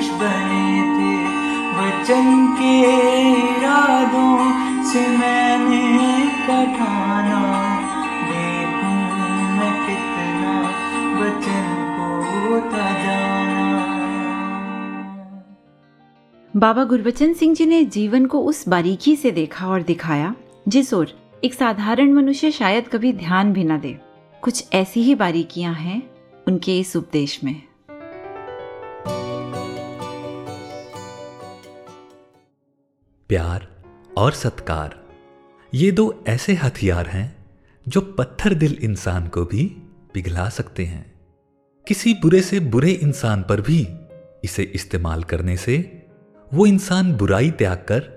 आदर्श बने थे वचन के इरादों से मैंने कठाना। देखूँ मैं कितना जाना बाबा गुरबचन सिंह जी ने जीवन को उस बारीकी से देखा और दिखाया, जिस ओर एक साधारण मनुष्य शायद कभी ध्यान भी न दे। कुछ ऐसी ही बारीकियाँ हैं उनके इस उपदेश में। प्यार और सत्कार। ये दो ऐसे हथियार हैं जो पत्थर दिल इंसान को भी पिघला सकते हैं। किसी बुरे से बुरे इंसान पर भी इसे इस्तेमाल करने से वो इंसान बुराई त्याग कर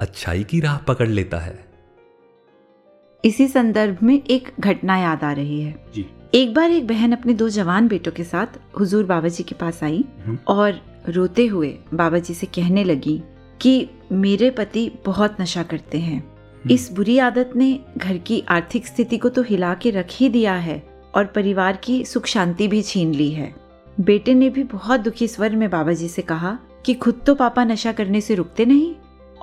अच्छाई की राह पकड़ लेता है। इसी संदर्भ में एक घटना याद आ रही है। जी। एक बार एक बहन अपने दो जवान बेटों के साथ हुजूर बाबा जी के पास आई और रोते हुए बाबा जी से कहने लगी कि मेरे पति बहुत नशा करते हैं। इस बुरी आदत ने घर की आर्थिक स्थिति को तो हिला के रख ही दिया है और परिवार की सुख शांति भी छीन ली है। बेटे ने भी बहुत दुखी स्वर में बाबा जी से कहा कि खुद तो पापा नशा करने से रुकते नहीं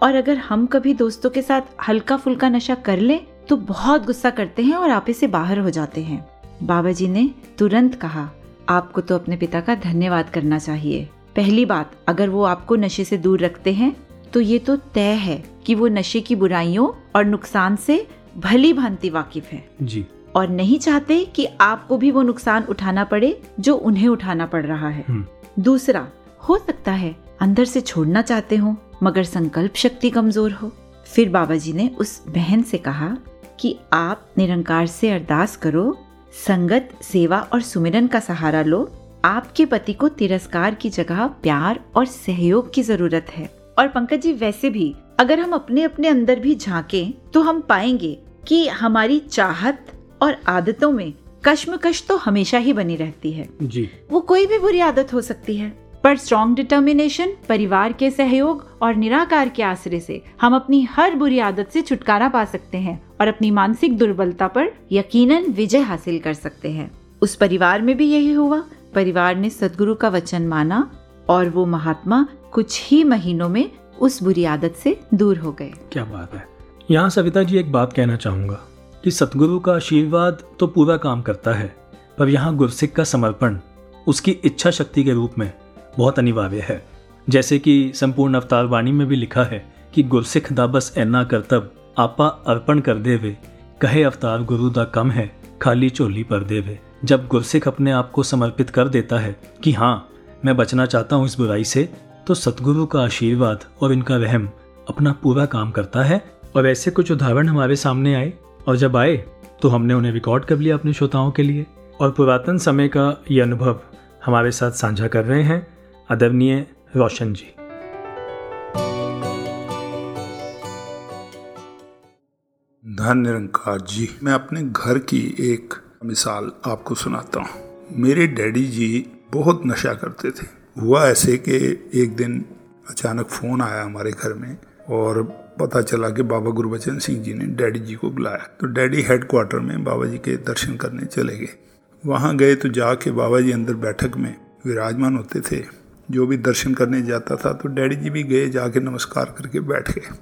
और अगर हम कभी दोस्तों के साथ हल्का फुल्का नशा कर लें तो बहुत गुस्सा करते हैं और आपे से बाहर हो जाते हैं। बाबा जी ने तुरंत कहा आपको तो अपने पिता का धन्यवाद करना चाहिए। पहली बात अगर वो आपको नशे से दूर रखते हैं तो ये तो तय है कि वो नशे की बुराइयों और नुकसान से भली भांति वाकिफ है। जी। और नहीं चाहते कि आपको भी वो नुकसान उठाना पड़े जो उन्हें उठाना पड़ रहा है। हम्म। दूसरा हो सकता है अंदर से छोड़ना चाहते हो मगर संकल्प शक्ति कमज़ोर हो। फिर बाबा जी ने उस बहन से कहा कि आप निरंकार से अरदास करो संगत सेवा और सुमिरन का सहारा लो। आपके पति को तिरस्कार की जगह प्यार और सहयोग की ज़रूरत है। और पंकज जी वैसे भी अगर हम अपने अपने अंदर भी झांकें तो हम पाएँगे कि हमारी चाहत और आदतों में कश्मकश तो हमेशा ही बनी रहती है। जी। वो कोई भी बुरी आदत हो सकती है पर स्ट्रॉन्ग डिटर्मिनेशन परिवार के सहयोग और निराकार के आश्रय से हम अपनी हर बुरी आदत से छुटकारा पा सकते हैं और अपनी मानसिक दुर्बलता पर यकीनन विजय हासिल कर सकते हैं। उस परिवार में भी यही हुआ। परिवार ने सदगुरु का वचन माना और वो महात्मा कुछ ही महीनों में उस बुरी आदत से दूर हो गए। क्या बात है। यहाँ सविता जी एक बात कहना चाहूँगा कि सतगुरु का आशीर्वाद तो पूरा काम करता है, पर यहाँ गुरसिक का समर्पण, उसकी इच्छा शक्ति के रूप में बहुत अनिवार्य है। जैसे कि संपूर्ण अवतार वाणी में भी लिखा है कि गुरसिख दा बस ऐना करतब, आपा अर्पण कर देवे, कहे अवतार गुरु दा कम है, खाली झोली पर देवे। जब गुरसिख अपने आप को समर्पित कर देता है कि हाँ मैं बचना चाहता हूँ इस बुराई से तो सतगुरु का आशीर्वाद और इनका रहम अपना पूरा काम करता है। और ऐसे कुछ उदाहरण हमारे सामने आए और जब आए तो हमने उन्हें रिकॉर्ड कर लिया अपने श्रोताओं के लिए। और पुरातन समय का ये अनुभव हमारे साथ साझा कर रहे हैं, आदरणीय रोशन जी। धन निरंकार जी, मैं अपने घर की एक मिसाल आपको सुनाता हूँ। मेरे डैडी जी बहुत नशा करते थे। हुआ ऐसे कि एक दिन अचानक फ़ोन आया हमारे घर में और पता चला कि बाबा गुरबचन सिंह जी ने डैडी जी को बुलाया। तो डैडी हेडक्वार्टर में बाबा जी के दर्शन करने चले गए। वहाँ गए तो जाके बाबा जी अंदर बैठक में विराजमान होते थे। जो भी दर्शन करने जाता था तो डैडी जी भी गए, जाके नमस्कार करके बैठ गए।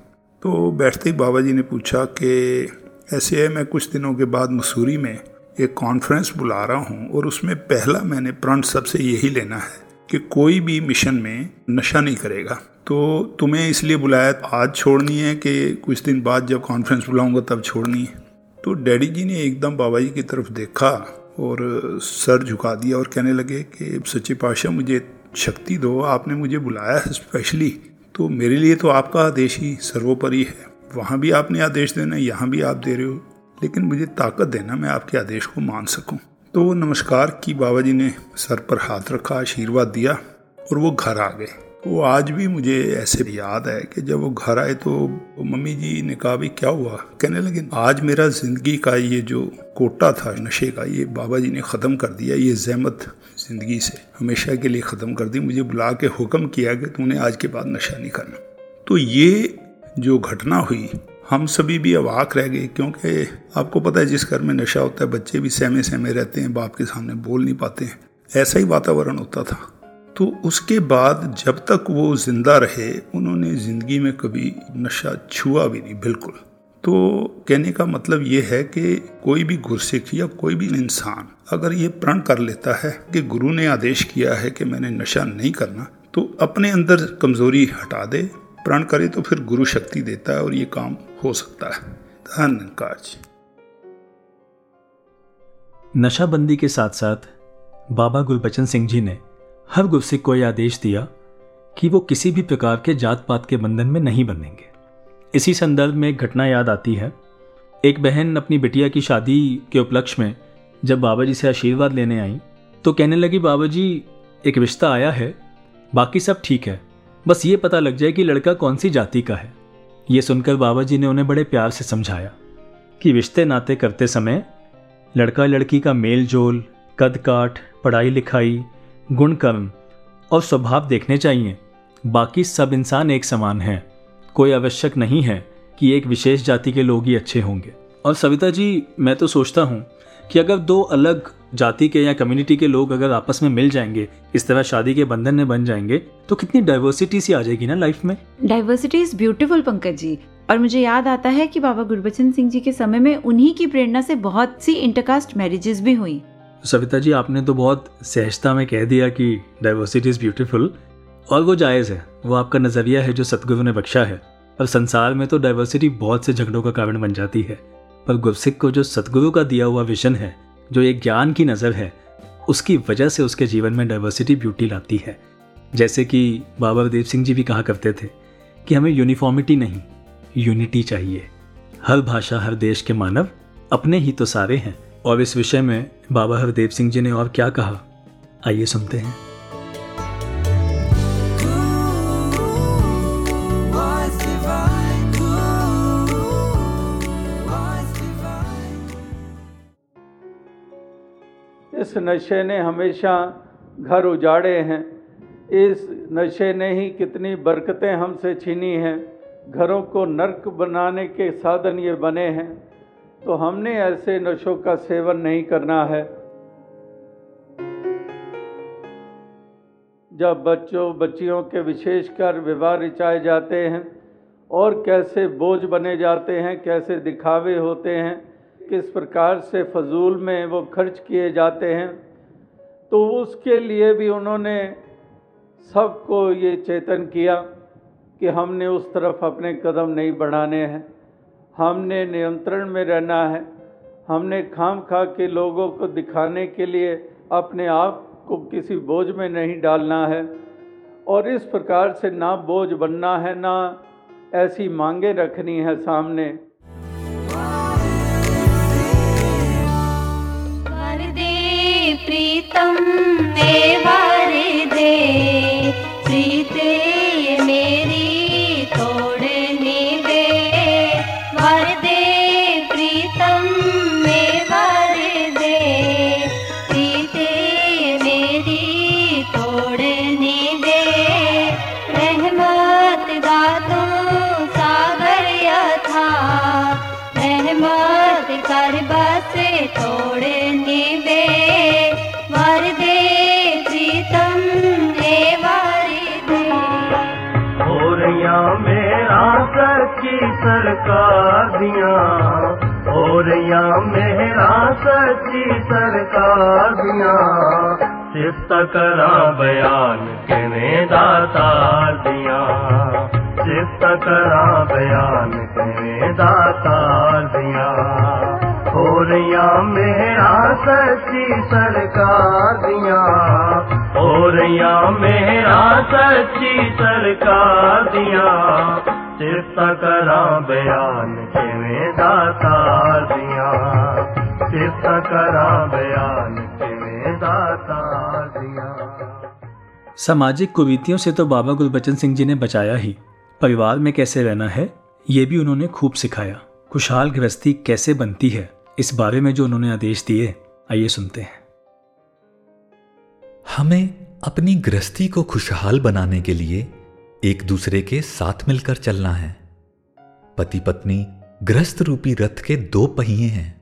तो बैठते ही बाबा जी ने पूछा कि ऐसे है, मैं कुछ दिनों के बाद मसूरी में एक कॉन्फ्रेंस बुला रहा हूँ और उसमें पहला मैंने प्रण सबसे यही लेना है। कि कोई भी मिशन में नशा नहीं करेगा। तो तुम्हें इसलिए बुलाया, आज छोड़नी है कि कुछ दिन बाद जब कॉन्फ्रेंस बुलाऊँगा तब छोड़नी है। तो डैडी जी ने एकदम बाबा जी की तरफ़ देखा और सर झुका दिया और कहने लगे कि, सच्चे पाशाह मुझे शक्ति दो, आपने मुझे बुलाया है स्पेशली तो मेरे लिए तो आपका आदेश ही सर्वोपरि है। वहाँ भी आपने आदेश देना है, यहाँ भी आप दे रहे हो, लेकिन मुझे ताकत देना, मैं आपके आदेश को मान सकूँ। तो वो नमस्कार की बाबा जी ने सर पर हाथ रखा, आशीर्वाद दिया और वो घर आ गए। वो आज भी मुझे ऐसे याद है कि जब वो घर आए तो मम्मी जी ने कहा भी क्या हुआ? कहने लगे, आज मेरा ज़िंदगी का ये जो कोटा था, नशे का, ये बाबा जी ने ख़त्म कर दिया, ये जहमत ज़िंदगी से हमेशा के लिए ख़त्म कर दी। मुझे बुला के हुक्म किया कि तूने आज के बाद नशा नहीं करना। तो ये जो घटना हुई हम सभी भी अवाक रह गए, क्योंकि आपको पता है जिस घर में नशा होता है, बच्चे भी सहमे सहमे रहते हैं, बाप के सामने बोल नहीं पाते हैं। ऐसा ही वातावरण होता था। तो उसके बाद जब तक वो ज़िंदा रहे, उन्होंने ज़िंदगी में कभी नशा छुआ भी नहीं, बिल्कुल। तो कहने का मतलब ये है कि कोई भी गुरसिख या कोई भी इंसान अगर ये प्रण कर लेता है कि गुरु ने आदेश किया है कि मैंने नशा नहीं करना तो अपने अंदर कमज़ोरी हटा दे प्रण करे तो फिर गुरु शक्ति देता है और ये काम हो सकता है। धन्यकार जी नशाबंदी के साथ साथ बाबा गुरबचन सिंह जी ने हर गुरसिख को यह आदेश दिया कि वो किसी भी प्रकार के जात पात के बंधन में नहीं बनेंगे। इसी संदर्भ में एक घटना याद आती है। एक बहन अपनी बिटिया की शादी के उपलक्ष्य में जब बाबा जी से आशीर्वाद लेने आई तो कहने लगी, बाबा जी, एक रिश्ता आया है, बाकी सब ठीक है। बस ये पता लग जाए कि लड़का कौन सी जाति का है। ये सुनकर बाबा जी ने उन्हें बड़े प्यार से समझाया कि रिश्ते नाते करते समय लड़का लड़की का मेल जोल कद काठ पढ़ाई लिखाई गुण कर्म और स्वभाव देखने चाहिए। बाकी सब इंसान एक समान हैं। कोई आवश्यक नहीं है कि एक विशेष जाति के लोग ही अच्छे होंगे। और सविता जी, मैं तो सोचता हूँ कि अगर दो अलग जाति के या कम्युनिटी के लोग अगर आपस में मिल जाएँगे इस तरह शादी के बंधन में बन जाएँगे तो कितनी डाइवर्सिटी सी आ जाएगी ना लाइफ में? Diversity is beautiful Pankaj ji. और मुझे याद आता है कि बाबा गुरबचन सिंह जी के समय में उन्हीं की प्रेरणा से बहुत सी इंटरकास्ट मैरिजेस भी हुई। सविता जी आपने तो बहुत सहजता में कह दिया कि डाइवर्सिटी इज़ ब्यूटीफुल और वो जायज़ है। वो आपका नज़रिया है जो सतगुरु ने बख्शा है। और संसार में तो डाइवर्सिटी बहुत से झगड़ों का कारण बन जाती है। पर गुरसिख को जो सतगुरु का दिया हुआ विजन है, जो एक ज्ञान की नज़र है, उसकी वजह से उसके जीवन में डाइवर्सिटी ब्यूटी लाती है। जैसे कि बाबा देव सिंह जी भी कहा करते थे कि हमें यूनिफॉर्मिटी नहीं यूनिटी चाहिए। हर भाषा, हर देश के मानव अपने ही तो सारे हैं। और इस विषय में बाबा हरदेव सिंह जी ने और क्या कहा? आइए सुनते हैं। नशे ने हमेशा घर उजाड़े हैं। इस नशे ने ही कितनी बरकतें हमसे छीनी हैं। घरों को नरक बनाने के साधन ये बने हैं। तो हमने ऐसे नशों का सेवन नहीं करना है। जब बच्चों, बच्चियों के विशेषकर विवाह रिचाए जाते हैं और कैसे बोझ बने जाते हैं, कैसे दिखावे होते हैं किस प्रकार से फजूल में वो खर्च किए जाते हैं तो उसके लिए भी उन्होंने सबको ये चेतन किया कि हमने उस तरफ़ अपने कदम नहीं बढ़ाने हैं। हमने नियंत्रण में रहना है। हमने खाम खा के लोगों को दिखाने के लिए अपने आप को किसी बोझ में नहीं डालना है। और इस प्रकार से ना बोझ बनना है, ना ऐसी मांगे रखनी है सामने। वारि दे। दिया, और या मेरा सच्ची सरकार दिया। सिफ्त करा बयान कने दातार दिया। सिफ्त करा बयान कने दातार दिया। और या मेरा सच्ची सरकार दिया। और या मेरा सच्ची सरकार दिया। सिरता करा बयान किਵੇਂ दातार दिया सिरता करा बयान किਵੇਂ दातार दिया सामाजिक कुरीतियों से तो बाबा गुरबचन सिंह जी ने बचाया ही। परिवार में कैसे रहना है ये भी उन्होंने खूब सिखाया। खुशहाल गृहस्थी कैसे बनती है इस बारे में जो उन्होंने आदेश दिए आइए सुनते हैं। हमें अपनी गृहस्थी को खुशहाल बनाने के लिए एक दूसरे के साथ मिलकर चलना है। पति पत्नी गृहस्थ रूपी रथ के दो पहिए हैं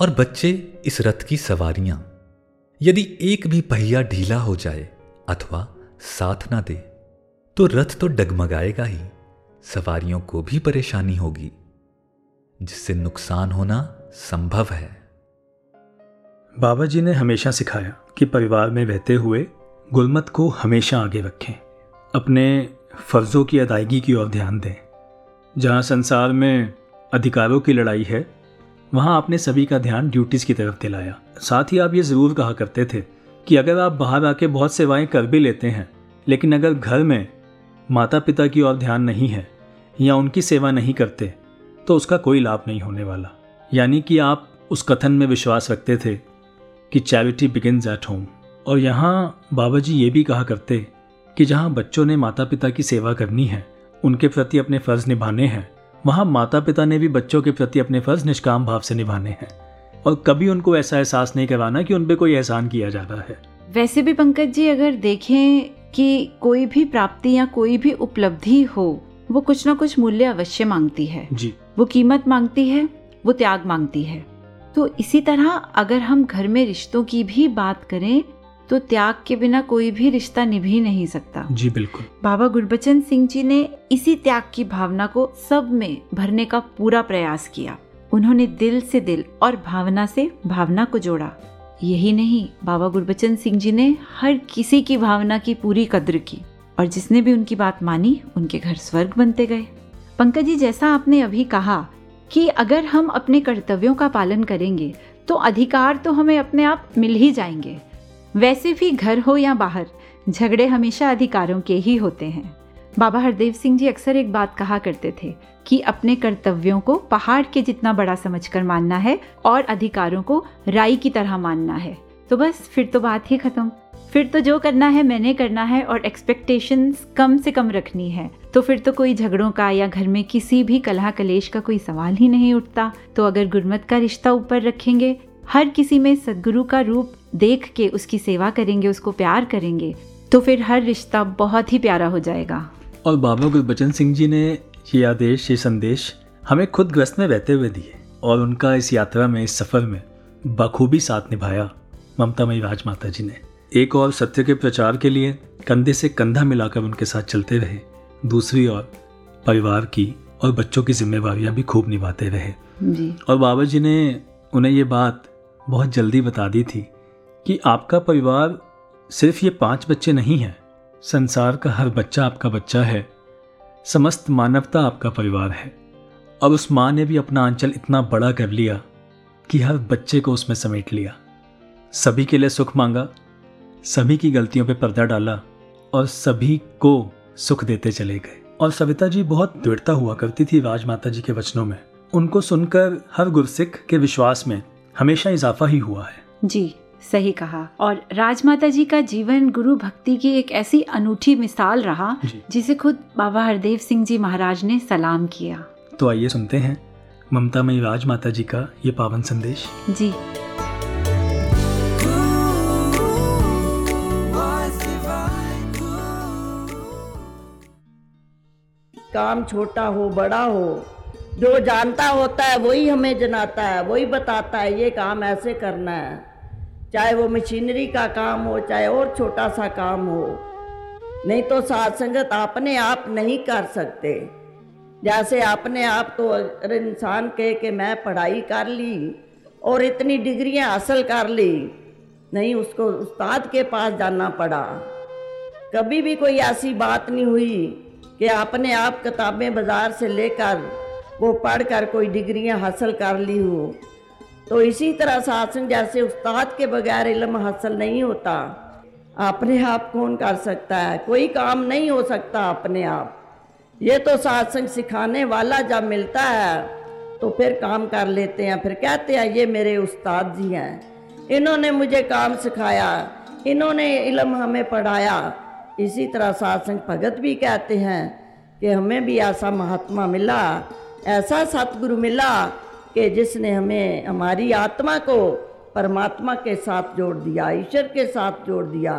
और बच्चे इस रथ की सवारियाँ। यदि एक भी पहिया ढीला हो जाए अथवा साथ ना दे तो रथ तो डगमगाएगा ही। सवारियों को भी परेशानी होगी, जिससे नुकसान होना संभव है। बाबा जी ने हमेशा सिखाया कि परिवार में रहते हुए गुलमत को हमेशा आगे रखें। अपने फर्जों की अदायगी की ओर ध्यान दें। जहाँ संसार में अधिकारों की लड़ाई है, वहाँ आपने सभी का ध्यान ड्यूटीज़ की तरफ़ दिलाया। साथ ही आप ये ज़रूर कहा करते थे कि अगर आप बाहर आके बहुत सेवाएँ कर भी लेते हैं, लेकिन अगर घर में माता पिता की ओर ध्यान नहीं है या उनकी सेवा नहीं करते तो उसका कोई लाभ नहीं होने वाला। यानी कि आप उस कथन में विश्वास रखते थे कि चैरिटी बिगिन एट होम। और यहाँ बाबा जी ये भी कहा करते कि जहाँ बच्चों ने माता पिता की सेवा करनी है उनके प्रति अपने फ़र्ज़ निभाने हैं वहाँ माता पिता ने भी बच्चों के प्रति अपने फ़र्ज़ निष्काम भाव से निभाने हैं। और कभी उनको ऐसा एहसास नहीं करवाना कि उन पर कोई एहसान किया जा रहा है। वैसे भी पंकज जी अगर देखें कि कोई भी प्राप्ति या कोई भी उपलब्धि हो वो कुछ ना कुछ मूल्य अवश्य मांगती है। जी। वो कीमत मांगती है वो त्याग मांगती है। तो इसी तरह अगर हम घर में रिश्तों की भी बात करें तो त्याग के बिना कोई भी रिश्ता निभी नहीं सकता। जी बिल्कुल। बाबा गुरबचन सिंह जी ने इसी त्याग की भावना को सब में भरने का पूरा प्रयास किया। उन्होंने दिल से दिल और भावना से भावना को जोड़ा। यही नहीं बाबा गुरबचन सिंह जी ने हर किसी की भावना की पूरी कद्र की और जिसने भी उनकी बात मानी उनके घर स्वर्ग बनते गए। पंकज जी जैसा आपने अभी कहा कि अगर हम अपने कर्तव्यों का पालन करेंगे तो अधिकार तो हमें अपने आप मिल ही जाएँगे। वैसे भी घर हो या बाहर, झगड़े हमेशा अधिकारों के ही होते हैं। बाबा हरदेव सिंह जी अक्सर एक बात कहा करते थे कि अपने कर्तव्यों को पहाड़ के जितना बड़ा समझकर मानना है और अधिकारों को राई की तरह मानना है। तो बस, फिर तो बात ही खत्म। फिर तो जो करना है, मैंने करना है और एक्सपेक्टेशंस कम से कम रखनी है। तो फिर तो कोई झगड़ों का या घर में किसी भी कलह कलेश का कोई सवाल ही नहीं उठता। तो अगर गुरमत का रिश्ता ऊपर रखेंगे हर किसी में सदगुरु का रूप देख के उसकी सेवा करेंगे उसको प्यार करेंगे तो फिर हर रिश्ता बहुत ही प्यारा हो जाएगा। और बाबा गुरबचन सिंह जी ने ये आदेश ये संदेश हमें खुद ग्रस्त में रहते हुए दिए और उनका इस यात्रा में इस सफ़र में बखूबी साथ निभाया ममता मई राजमाता जी ने। एक और सत्य के प्रचार के लिए कंधे से कंधा मिलाकर उनके साथ चलते रहे। दूसरी ओर परिवार की और बच्चों की जिम्मेवारियाँ भी खूब निभाते रहे। जी। और बाबा जी ने उन्हें ये बात बहुत जल्दी बता दी थी कि आपका परिवार सिर्फ़ ये पाँच बच्चे नहीं हैं। संसार का हर बच्चा आपका बच्चा है। समस्त मानवता आपका परिवार है। और उस माँ ने भी अपना आंचल इतना बड़ा कर लिया कि हर बच्चे को उसमें समेट लिया। सभी के लिए सुख मांगा, सभी की गलतियों पे पर्दा डाला और सभी को सुख देते चले गए। और सविता जी बहुत दृढ़ता हुआ करती थी राजमाता जी के वचनों में। उनको सुनकर हर गुरसिख के विश्वास में हमेशा इजाफा ही हुआ है। जी सही कहा। और राजमाता जी का जीवन गुरु भक्ति की एक ऐसी अनूठी मिसाल रहा जिसे खुद बाबा हरदेव सिंह जी महाराज ने सलाम किया। तो आइए सुनते हैं ममता मई राजमाता जी का ये पावन संदेश। जी। काम छोटा हो बड़ा हो जो जानता होता है, वही हमें जनाता है, वही बताता है, ये काम ऐसे करना है। चाहे वो मशीनरी का काम हो, चाहे और छोटा सा काम हो। नहीं तो सात संगत अपने आप नहीं कर सकते। जैसे अपने आप तो अगर इंसान कहे कि मैं पढ़ाई कर ली और इतनी डिग्रियाँ हासिल कर ली, नहीं, उसको उस्ताद के पास जाना पड़ा। कभी भी कोई ऐसी बात नहीं हुई कि अपने आप किताबें बाज़ार से लेकर वो पढ़ कर कोई डिग्रियाँ हासिल कर ली हो। तो इसी तरह शासन जैसे उस्ताद के बगैर इलम हासिल नहीं होता। अपने आप कौन कर सकता है? कोई काम नहीं हो सकता अपने आप। ये तो सत्संग सिखाने वाला जब मिलता है तो फिर काम कर लेते हैं। फिर कहते हैं, ये मेरे उस्ताद जी हैं। इन्होंने मुझे काम सिखाया। इन्होंने इलम हमें पढ़ाया। इसी तरह सत्संग भगत भी कहते हैं कि हमें भी ऐसा महात्मा मिला ऐसा सतगुरु मिला कि जिसने हमें हमारी आत्मा को परमात्मा के साथ जोड़ दिया ईश्वर के साथ जोड़ दिया।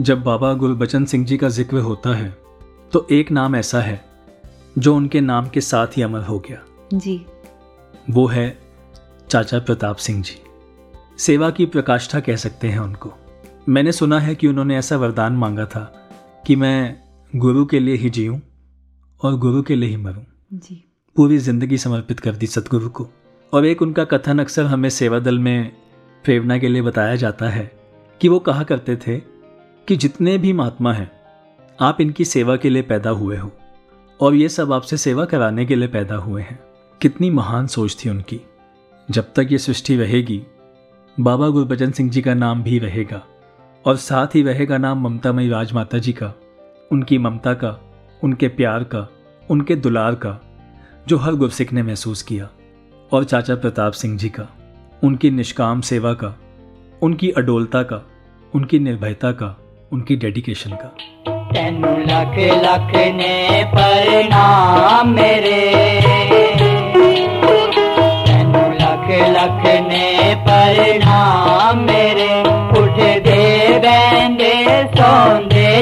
जब बाबा गुरबचन सिंह जी का ज़िक्र होता है तो एक नाम ऐसा है जो उनके नाम के साथ ही अमर हो गया। जी। वो है चाचा प्रताप सिंह जी। सेवा की प्रकाष्ठा कह सकते हैं उनको। मैंने सुना है कि उन्होंने ऐसा वरदान मांगा था कि मैं गुरु के लिए ही जीऊँ और गुरु के लिए ही मरूँ। जी। पूरी ज़िंदगी समर्पित कर दी सतगुरु को। और एक उनका कथन अक्सर हमें सेवा दल में प्रेरणा के लिए बताया जाता है कि वो कहा करते थे कि जितने भी महात्मा हैं आप इनकी सेवा के लिए पैदा हुए हो और ये सब आपसे सेवा कराने के लिए पैदा हुए हैं। कितनी महान सोच थी उनकी। जब तक ये सृष्टि रहेगी बाबा गुरबचन सिंह जी का नाम भी रहेगा। और साथ ही रहेगा नाम ममतामयी राजमाता जी का, उनकी ममता का, उनके प्यार का, उनके दुलार का, जो हर गुरसिख ने महसूस किया, और चाचा प्रताप सिंह जी का, उनकी निष्काम सेवा का, उनकी अडोलता का, उनकी निर्भयता का, उनकी डेडिकेशन का। लख लख ने प्रणाम मेरे। लख लख ने प्रणाम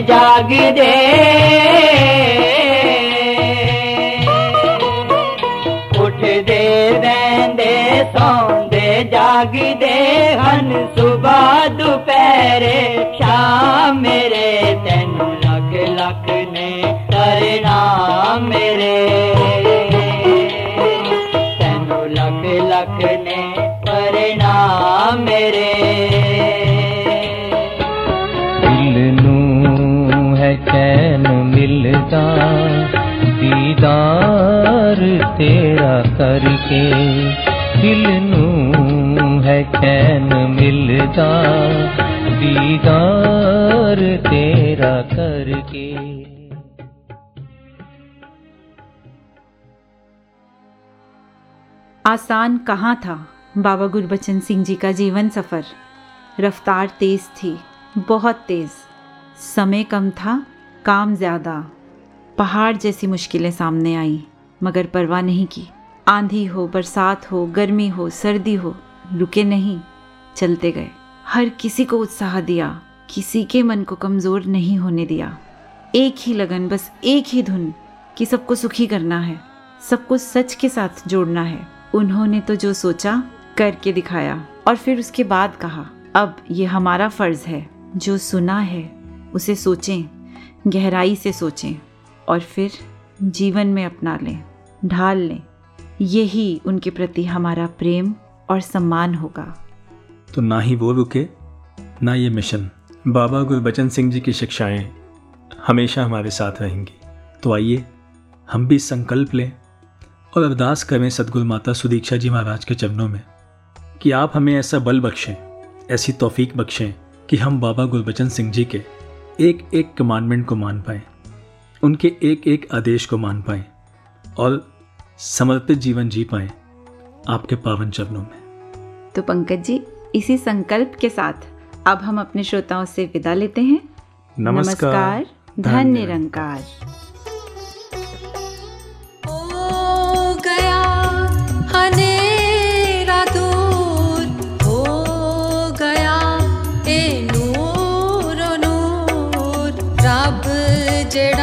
जाग दे। उठ दे बैंदे सौंदे, जाग दे। हन सुबह, दोपहरे, शाम मेरे। तेनु लख लख ने प्रणाम मेरे। तेनु लख लख ने प्रणाम मेरे। सदा दीदार तेरा करके दिल नू है कैन मिलता दीदार तेरा करके। आसान कहाँ था बाबा गुरबचन सिंह जी का जीवन सफ़र? रफ्तार तेज़ थी, बहुत तेज़। समय कम था, काम ज़्यादा। पहाड़ जैसी मुश्किलें सामने आई, मगर परवाह नहीं की। आंधी हो, बरसात हो, गर्मी हो, सर्दी हो, रुके नहीं, चलते गए। हर किसी को उत्साह दिया, किसी के मन को कमज़ोर नहीं होने दिया। एक ही लगन, बस एक ही धुन कि सबको सुखी करना है, सबको सच के साथ जोड़ना है। उन्होंने तो जो सोचा, करके दिखाया, और फिर उसके बाद कहा, अब ये हमारा फ़र्ज़ है, जो सुना है, उसे सोचें, गहराई से सोचें। और फिर जीवन में अपना लें, ढाल लें। यही उनके प्रति हमारा प्रेम और सम्मान होगा। तो ना ही वो रुके, ना ये मिशन। बाबा गुरबचन सिंह जी की शिक्षाएँ हमेशा हमारे साथ रहेंगी। तो आइए, हम भी संकल्प लें और अरदास करें सदगुरु माता सुदीक्षा जी महाराज के चरणों में कि आप हमें ऐसा बल बख्शें, ऐसी तौफीक बख्शें कि हम बाबा गुरबचन सिंह जी के एक एक कमांडमेंट को मान पाएँ। उनके एक एक आदेश को मान पाए और समर्पित जीवन जी पाए आपके पावन चरणों में। तो पंकज जी इसी संकल्प के साथ अब हम अपने श्रोताओं से विदा लेते हैं। नमस्कार, नमस्कार धन निरंकार। जेड़ा